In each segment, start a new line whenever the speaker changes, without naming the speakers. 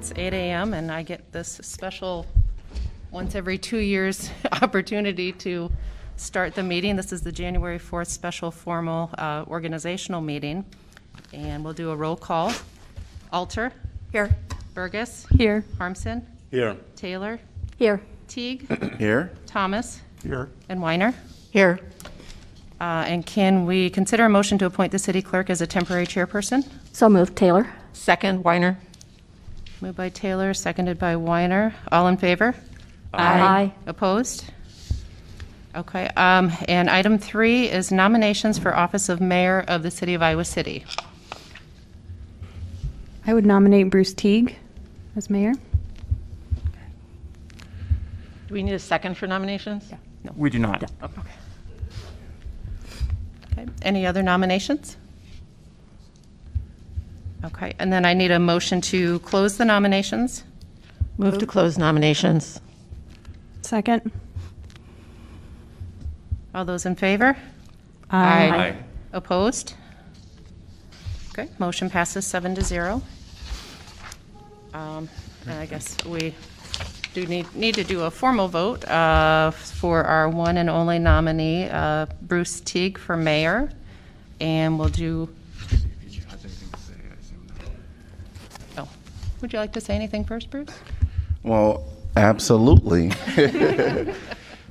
it's 8 a.m. and I get this special, once every two years, opportunity to start the meeting. This is the January 4th special formal uh, organizational meeting. And we'll do a roll call. Alter,
Here.
Bergus,
Here.
Harmsen,
Here.
Taylor,
Here.
Teague,
Here.
Thomas,
Here.
and Weiner.
Here.
Uh, And can we consider a motion to appoint the city clerk as a temporary chairperson?
So moved. Taylor. Second. Weiner.
Moved by Taylor, seconded by Weiner. All in favor?
Aye.
Opposed? Okay, um, and item three is nominations for office of mayor of the city of Iowa City.
I would nominate Bruce Teague as mayor.
Do we need a second for nominations? No.
We do not.
Okay. Okay, any other nominations? Okay, and then I need a motion to close the nominations.
Move to close nominations.
Second.
All those in favor?
Aye.
Opposed? Okay, motion passes seven to zero. Um, And I guess we do need, need to do a formal vote uh, for our one and only nominee, uh, Bruce Teague for mayor. And we'll do, would you like to say anything first, Bruce?
Well, absolutely.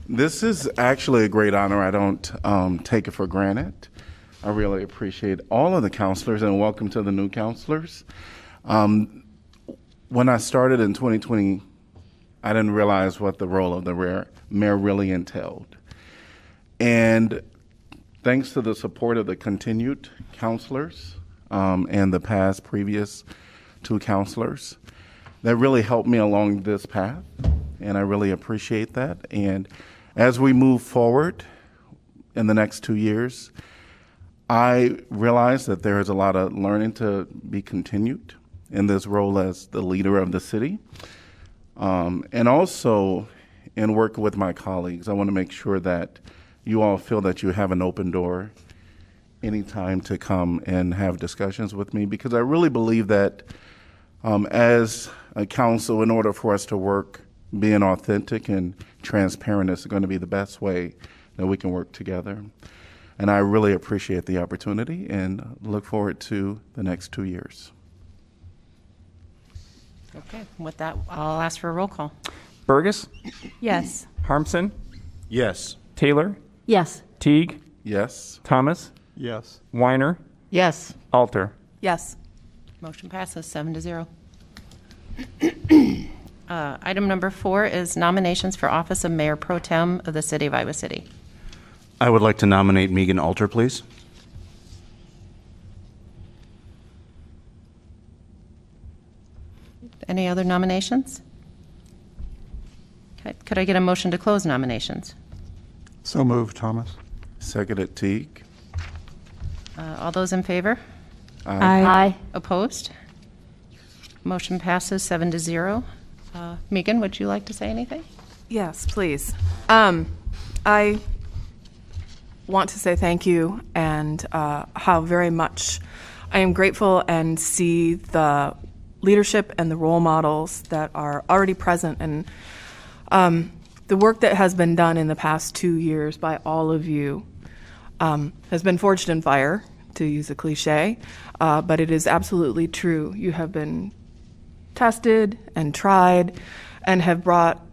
this is actually a great honor. I don't um, take it for granted. I really appreciate all of the counselors and welcome to the new counselors. Um, when I started in 2020, I didn't realize what the role of the mayor really entailed. And thanks to the support of the continued counselors um, and the past previous two counselors, that really helped me along this path, and I really appreciate that. And as we move forward in the next two years, I realize that there is a lot of learning to be continued in this role as the leader of the city. Um, and also, in working with my colleagues, I want to make sure that you all feel that you have an open door anytime to come and have discussions with me because I really believe that um, as a council, in order for us to work, being authentic and transparent is going to be the best way that we can work together. And I really appreciate the opportunity and look forward to the next two years.
Okay, with that, I'll ask for a roll call.
Bergus,
Yes.
Harmsen,
Yes.
Taylor,
Yes.
Teague,
Yes.
Thomas,
Yes.
Weiner,
Yes.
Alter.
Yes.
Motion passes seven to zero. Uh, Item number four is nominations for office of mayor pro tem of the city of Iowa City.
I would like to nominate Megan Alter, please.
Any other nominations? Okay, could I get a motion to close nominations?
So moved, Thomas.
Seconded Teague.
Uh, All those in favor?
Aye.
Aye.
Opposed? Motion passes seven to zero. Uh, Megan, would you like to say anything?
Yes, please. Um, I want to say thank you and uh, how very much I am grateful and see the leadership and the role models that are already present and um, the work that has been done in the past two years by all of you um, has been forged in fire, to use a cliche, uh, but it is absolutely true. You have been tested and tried and have brought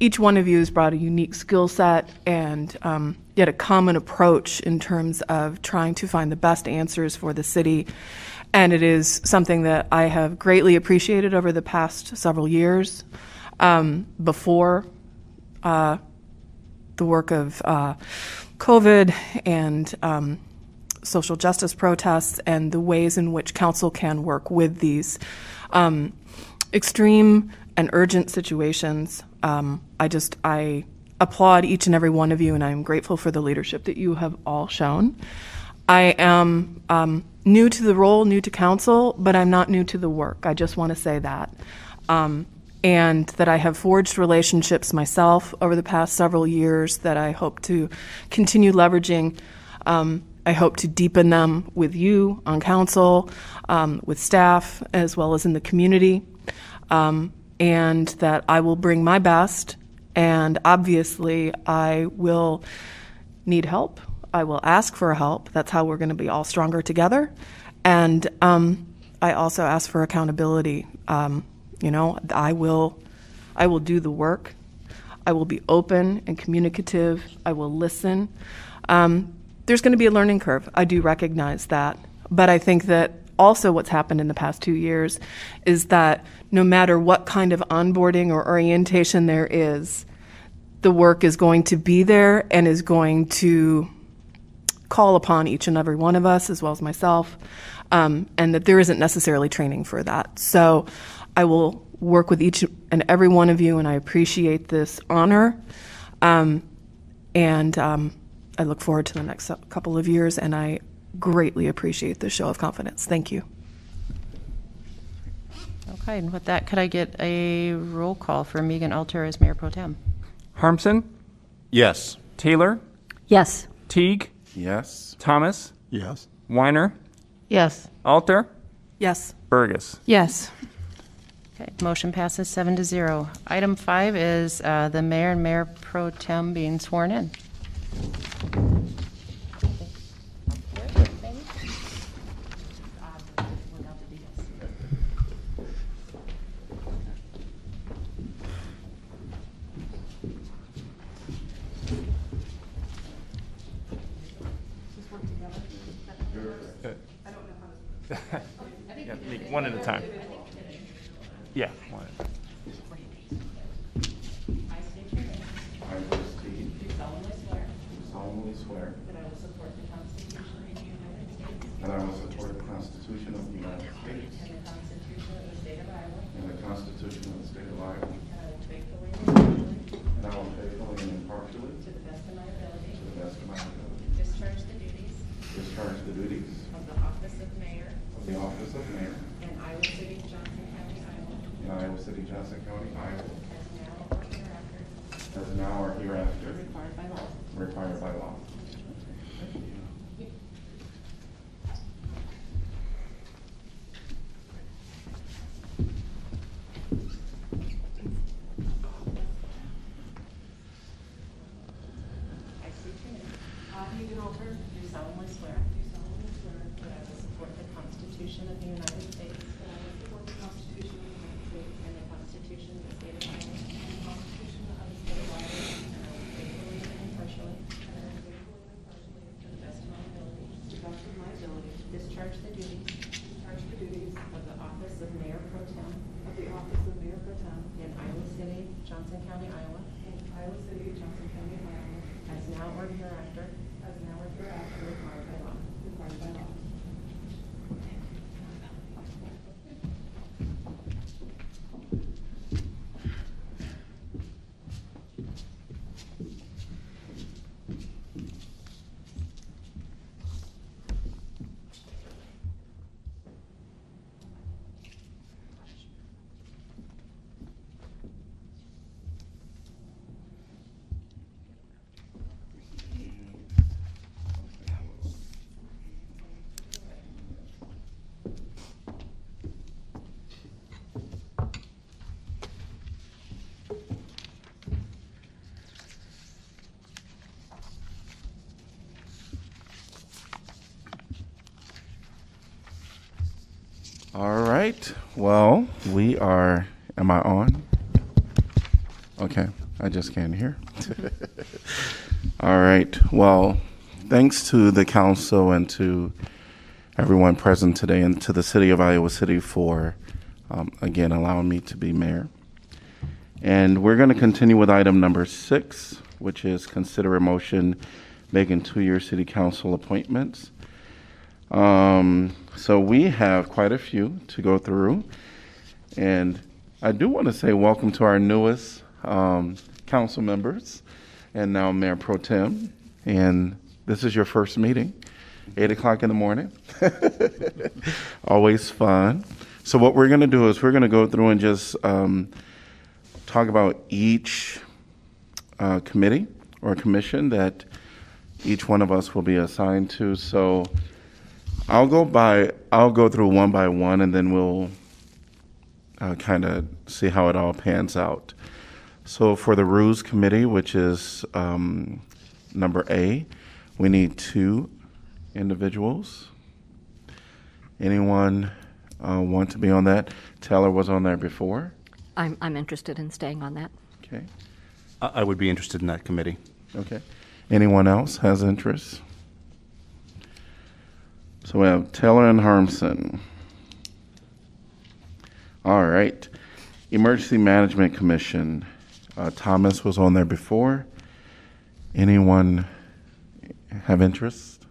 each one of you has brought a unique skill set and um, yet a common approach in terms of trying to find the best answers for the city and it is something that i have greatly appreciated over the past several years um, before uh, the work of uh, covid and um, social justice protests and the ways in which council can work with these um, extreme and urgent situations. Um, I just I applaud each and every one of you, and I'm grateful for the leadership that you have all shown. I am um, new to the role, new to council, but I'm not new to the work. I just want to say that. Um, and that I have forged relationships myself over the past several years that I hope to continue leveraging. Um, I hope to deepen them with you on council, um, with staff, as well as in the community. um, and that I will bring my best. And obviously, I will need help. I will ask for help. That's how we're going to be all stronger together. And um, I also ask for accountability. Um, you know, I will, I will do the work. I will be open and communicative. I will listen. Um, there's going to be a learning curve. I do recognize that. But I think that also what's happened in the past two years is that no matter what kind of onboarding or orientation there is, the work is going to be there and is going to call upon each and every one of us, as well as myself, um, and that there isn't necessarily training for that. So I will work with each and every one of you, and I appreciate this honor. Um, and um, I look forward to the next couple of years, and I greatly appreciate the show of confidence. Thank you.
Okay, and with that, could I get a roll call for Megan Alter as Mayor Pro Tem?
Harmsen,
Yes.
Taylor,
Yes.
Teague,
Yes.
Thomas,
Yes.
Weiner,
Yes.
Alter,
Yes.
Bergus.
Yes.
Okay, motion passes seven to zero. Item five is uh, the mayor and mayor pro tem being sworn in.
One at a time. Yeah. one at a time.
I, Bruce Teague. Do solemnly swear. That I will support the Constitution of the United States. And the Constitution of the State of Iowa. And I will faithfully and impartially. To the best of my ability.
Discharge the duties
Discharge the duties
of the office of mayor
of the office of mayor
in Iowa City, Johnson County, Iowa,
in Iowa City, Iowa.
as now or hereafter
As now or hereafter
required by law.
required by law.
I state your name. I, Megan Alter. Do solemnly swear. Do solemnly swear. That I will support the Constitution of the United States. That I will support the Constitution of the United States. And the Constitution of the State of Iowa. And the Constitution of the State of Iowa. And I will faithfully and impartially. And I will faithfully and impartially. To the best of my ability. To the best of my ability. Discharge the duties. Discharge the duties. Of the office of Mayor Pro Tem. Of the office of Mayor Pro Tem. In Iowa City, Johnson County, Iowa. In Iowa City, Johnson County, Iowa. As now or hereafter. As now or hereafter. Required by law. Required by law.
All right. Well, we are. Am I on? Okay. I just can't hear. All right. Well, thanks to the council and to everyone present today and to the city of Iowa City for, um, again, allowing me to be mayor. And we're going to continue with item number six, which is consider a motion making two-year city council appointments. Um, so we have quite a few to go through. And I do want to say welcome to our newest um, council members and now Mayor Pro Tem. And this is your first meeting, 8 o'clock in the morning. Always fun. So, what we're going to do is we're going to go through and just um, talk about each uh, committee or commission that each one of us will be assigned to. So, I'll go by, I'll go through one by one and then we'll uh, kind of see how it all pans out. So for the Rules Committee, which is um, number A, we need two individuals. Anyone uh, want to be on that? Taylor was on there before.
I'm, I'm interested in staying on that.
Okay.
I I would be interested in that committee.
Okay. Anyone else has interest? So we have Taylor and Harmsen. All right. Emergency Management Commission. Uh, Thomas was on there before. Anyone have interest?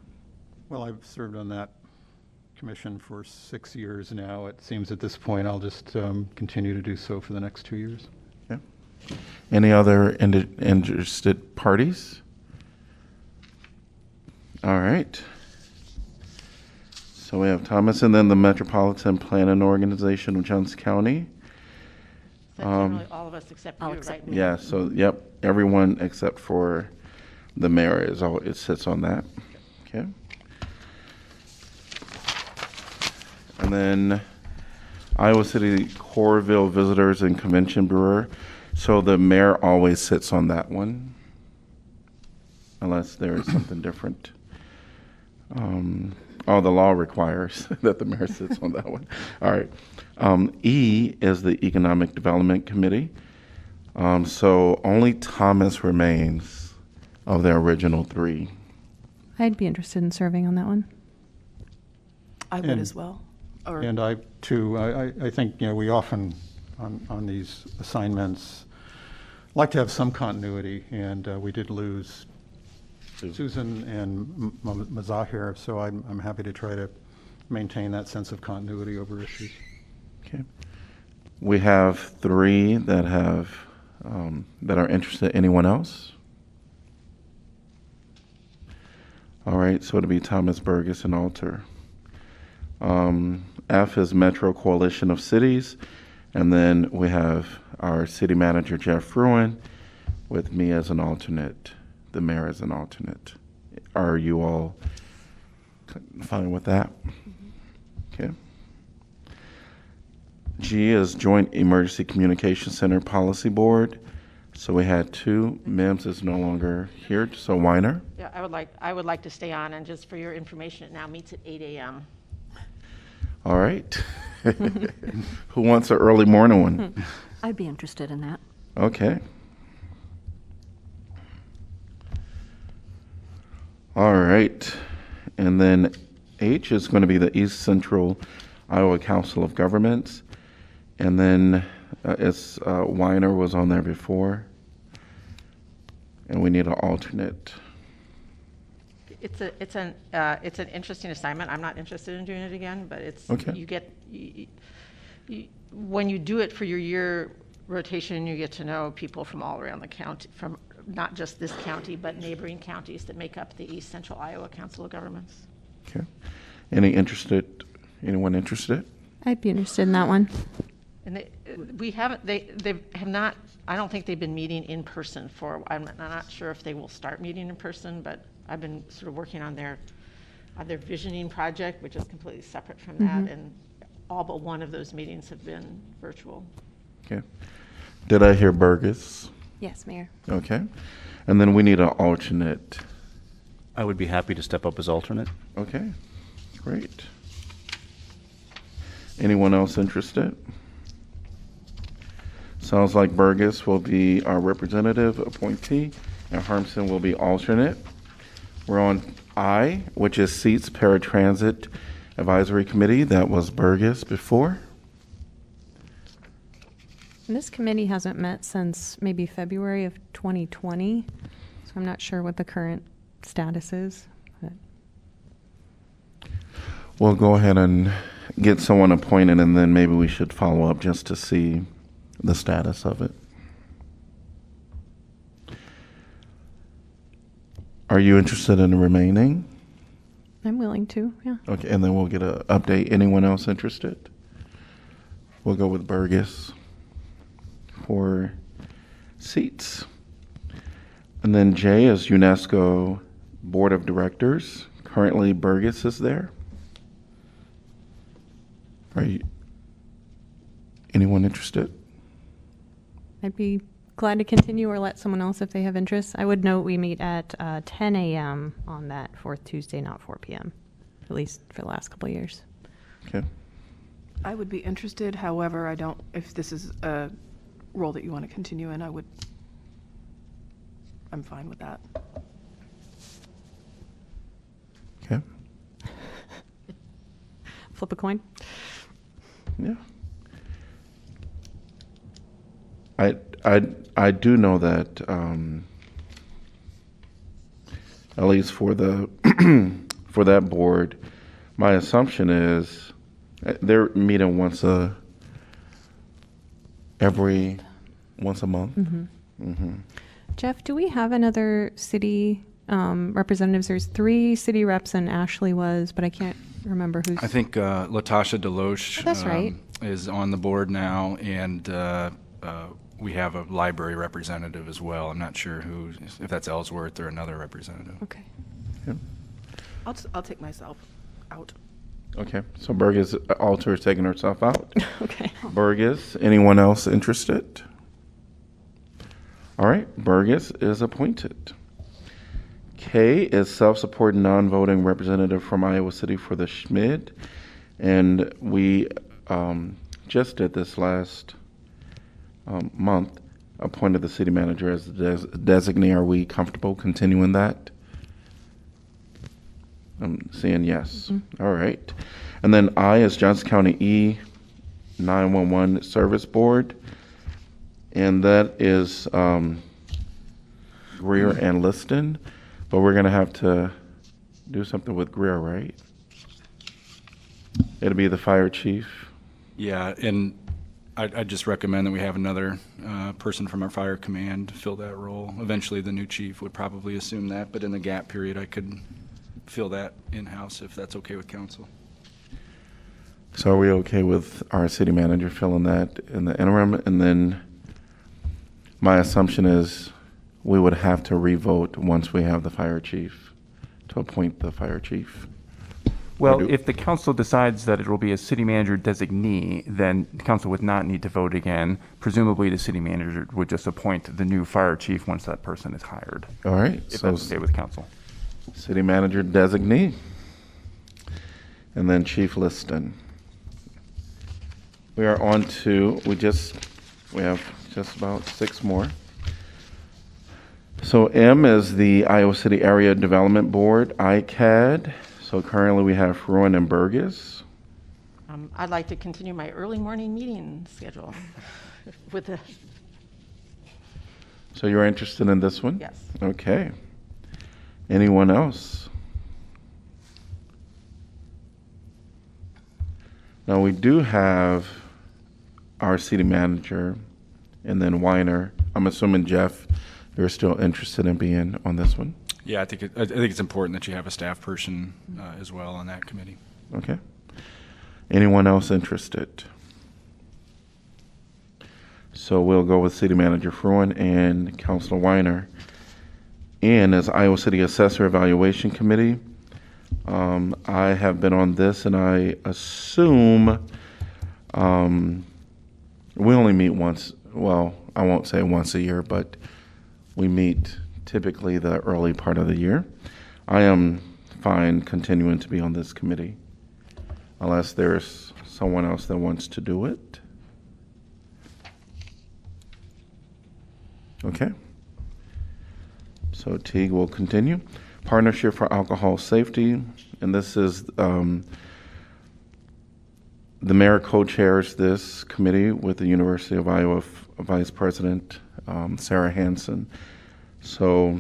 Well, I've served on that commission for six years now. It seems at this point I'll just um, continue to do so for the next two years.
Yeah. Any other interested parties? All right. So we have Thomas and then the Metropolitan Planning Organization of Johnson County.
That's
Um,
generally all of us except
I'll
you,
accept
right?
Yeah, so, yep, everyone except for the mayor is all, it sits on that. Okay. And then Iowa City Coralville Visitors and Convention Bureau. So the mayor always sits on that one. Unless there is something different. Um, oh, the law requires that the mayor sits on that one. All right. Um, E is the Economic Development Committee. Um, so only Thomas remains of the original three.
I'd be interested in serving on that one.
I would
And-
as well. Or
And I, too, I, I- I think, you know, we often, on, on these assignments, like to have some continuity, and uh, we did lose Susan and M- M- Mazahir, so I'm, I'm happy to try to maintain that sense of continuity over issues.
Okay. We have three that have, um, that are interested. Anyone else? All right, so it'll be Thomas Bergus and Alter. Um, F is Metro Coalition of Cities. And then we have our city manager, Jeff Fruin, with me as an alternate, the mayor as an alternate. Are you all fine with that? Mm-hmm. Okay. G is Joint Emergency Communication Center Policy Board. So we had two. Mims is no longer here, so Weiner.
Yeah, I would like, I would like to stay on, and just for your information, it now meets at 8 AM.
All right. Who wants an early morning one?
I'd be interested in that.
Okay. All right. And then H is going to be the East Central Iowa Council of Governments. And then uh, it's uh, Weiner was on there before. And we need an alternate.
It's a, it's an, uh, it's an interesting assignment. I'm not interested in doing it again, but it's,
Okay.
you get, you, you, when you do it for your year rotation, you get to know people from all around the county, from not just this county, but neighboring counties that make up the East Central Iowa Council of Governments.
Okay. Any interested? Anyone interested?
I'd be interested in that one.
And they, we haven't, they, they have not, I don't think they've been meeting in person for, I'm not- I'm not sure if they will start meeting in person, but I've been sort of working on their, on their visioning project, which is completely separate from that, mm-hmm. and all but one of those meetings have been virtual.
Okay. Did I hear Bergus?
Yes, Mayor.
Okay. And then we need an alternate.
I would be happy to step up as alternate.
Okay, great. Anyone else interested? Sounds like Bergus will be our representative appointee and Harmsen will be alternate. We're on I, which is Seats Paratransit Advisory Committee. That was Bergus before.
And this committee hasn't met since maybe February of 2020, so I'm not sure what the current status is. but-
We'll go ahead and get someone appointed and then maybe we should follow up just to see the status of it. Are you interested in remaining?
I'm willing to, yeah.
Okay, and then we'll get an update. Anyone else interested? We'll go with Bergus for seats. And then J is UNESCO Board of Directors. Currently, Bergus is there. Are you, Anyone interested?
I'd be glad to continue or let someone else if they have interest. I would note we meet at uh, 10 a.m. on that fourth Tuesday, not 4 p.m., at least for the last couple of years.
Okay.
I would be interested, however, I don't, if this is a role that you want to continue in, I would, I'm fine with that.
Okay.
Flip a coin.
Yeah. I, I, I do know that, um, at least for the, for that board, my assumption is uh, they're meeting once a, every, once a month. Mm-hmm.
Jeff, do we have another city um, representatives? There's three city reps, and Ashley was, but I can't remember who's.
I think uh, LaTasha DeLoach
Oh, that's right.
um, is on the board now, and uh, uh, we have a library representative as well. I'm not sure who, if that's Ellsworth or another representative.
Okay.
I'll, t- I'll take myself out.
Okay, so Bergus Alter is taking herself out.
Okay.
Bergus, anyone else interested? All right, Bergus is appointed. K is self-supporting non-voting representative from Iowa City for the SSMID. And we um, just did this last um, month, appointed the city manager as the des- designee. Are we comfortable continuing that? I'm saying yes. All right. And then I is Johnson County E 911 Service Board. And that is um, Grier and Liston. But we're going to have to do something with Grier, right? It'll be the fire chief.
Yeah, and I, I just recommend that we have another uh, person from our fire command fill that role. Eventually, the new chief would probably assume that, but in the gap period, I could fill that in-house if that's okay with council.
So are we okay with our city manager filling that in the interim? And then my assumption is we would have to revote once we have the fire chief to appoint the fire chief.
Well,
do-
if the council decides that it will be a city manager designee, then the council would not need to vote again. Presumably, the city manager would just appoint the new fire chief once that person is hired,
All right,
if
so
that's okay with council.
city manager designee. And then Chief Liston. We are on to, we just, we have just about six more. So M is the Iowa City Area Development Board, ICAD. So currently we have Fruin and Bergus.
Um, I'd like to continue my early morning meeting schedule with the,
So you're interested in this one?
yes.
Okay. Anyone else? Now, we do have our city manager and then Weiner. I'm assuming, Jeff, you're still interested in being on this one?
Yeah, I think, it- I think it's important that you have a staff person uh, as well on that committee.
Okay. Anyone else interested? So we'll go with City Manager Fruin and Councilor Weiner. And as Iowa City Assessor Evaluation Committee, um, I have been on this and I assume, um, we only meet once, well, I won't say once a year, but we meet typically the early part of the year. I am fine continuing to be on this committee unless there's someone else that wants to do it. Okay. So Teague will continue. Partnership for Alcohol Safety, and this is um, the mayor co-chairs this committee with the University of Iowa Vice President um, Sarah Hansen. So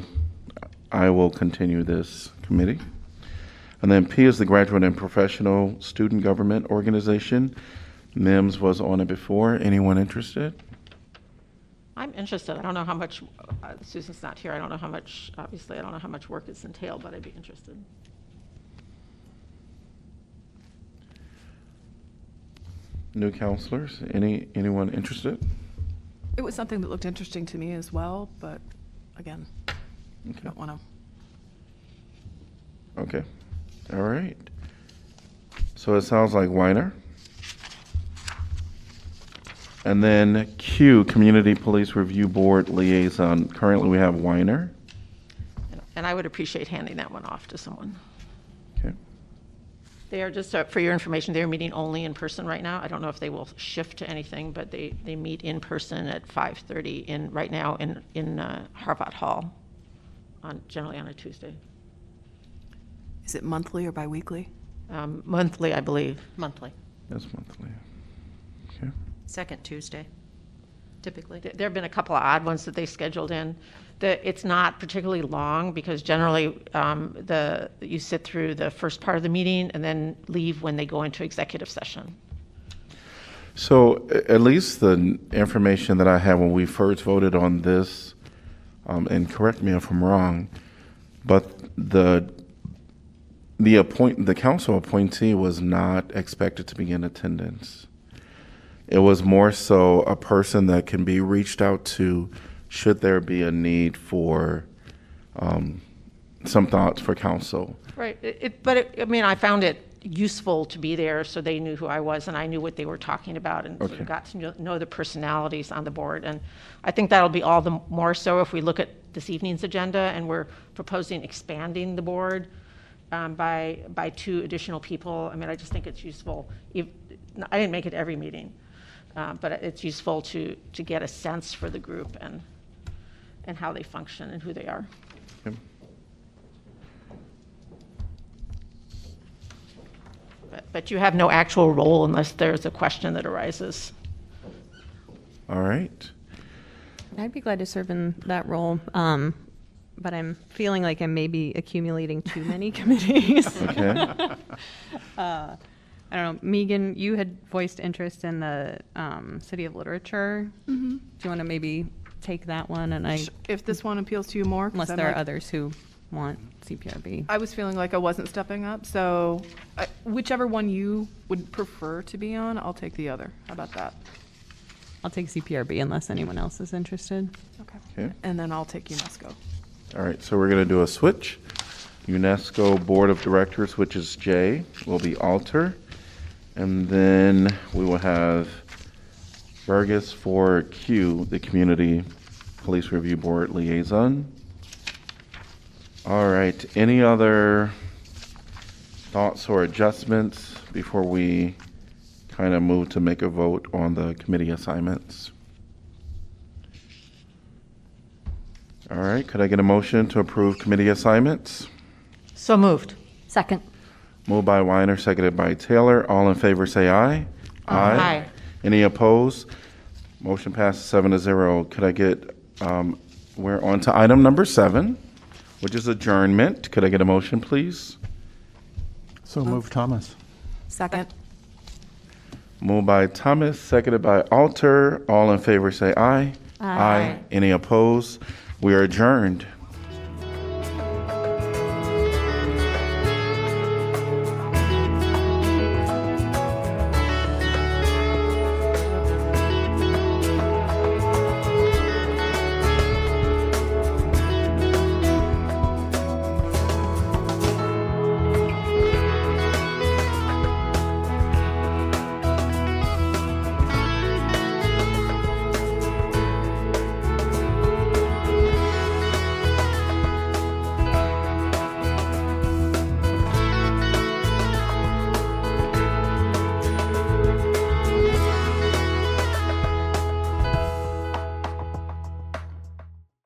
I will continue this committee. And then P is the Graduate and Professional Student Government Organization. Mims was on it before. Anyone interested?
I'm interested. I don't know how much, uh, Susan's not here. I don't know how much, obviously, I don't know how much work it's entailed, but I'd be interested.
New counselors? Any anyone interested?
It was something that looked interesting to me as well, but again, I
Okay.
don't want to.
Okay. All right. So it sounds like Weiner. And then Q, Community Police Review Board Liaison. Currently, we have Weiner.
And I would appreciate handing that one off to someone.
Okay.
They are just, uh, for your information, they're meeting only in person right now. I don't know if they will shift to anything, but they, they meet in person at 5:30 in, right now in, in uh, Harvat Hall, on, generally on a Tuesday.
Is it monthly or biweekly?
Um, Monthly, I believe.
Monthly,
That's monthly. Okay.
second Tuesday, typically.
Th- There have been a couple of odd ones that they scheduled in. The, it's not particularly long because generally um, the, you sit through the first part of the meeting and then leave when they go into executive session.
So a- at least the n- information that I had when we first voted on this, um, and correct me if I'm wrong, but the the appoint the council appointee was not expected to be in attendance. It was more so a person that can be reached out to should there be a need for um, some thoughts for council.
Right, it, it- but it, I mean, I found it useful to be there so they knew who I was and I knew what they were talking about and sort of got to know- know the personalities on the board. And I think that'll be all the more so if we look at this evening's agenda and we're proposing expanding the board um, by, by two additional people. I mean, I just think it's useful. If, I didn't make it every meeting, uh, but it's useful to, to get a sense for the group and, and how they function and who they are.
Okay.
But, but you have no actual role unless there's a question that arises.
All right.
I'd be glad to serve in that role, um, but I'm feeling like I may be accumulating too many committees.
Okay.
uh, I don't know, Megan, you had voiced interest in the um, City of Literature.
Mm-hmm.
Do you want to maybe take that one? And I,
If this one appeals to you more? 'cause
unless
I'm
there are
like-
others who want CPRB.
I was feeling like I wasn't stepping up, so I- whichever one you would prefer to be on, I'll take the other. How about that?
I'll take CPRB unless anyone else is interested.
Okay.
Okay.
And then I'll take UNESCO.
All right, so we're going to do a switch. UNESCO Board of Directors, which is J, will be Alter. And then we will have Bergus for Q, the Community Police Review Board Liaison. All right, any other thoughts or adjustments before we kind of move to make a vote on the committee assignments? All right, could I get a motion to approve committee assignments?
So moved.
Second.
Moved by Weiner, seconded by Taylor. All in favor, say aye.
Aye.
Any opposed? Motion passes seven to zero. Could I get, um, we're on to item number seven, which is adjournment. Could I get a motion, please?
So move, Thomas.
Second.
Moved by Thomas, seconded by Alter. All in favor, say aye.
Aye.
Any opposed? We are adjourned.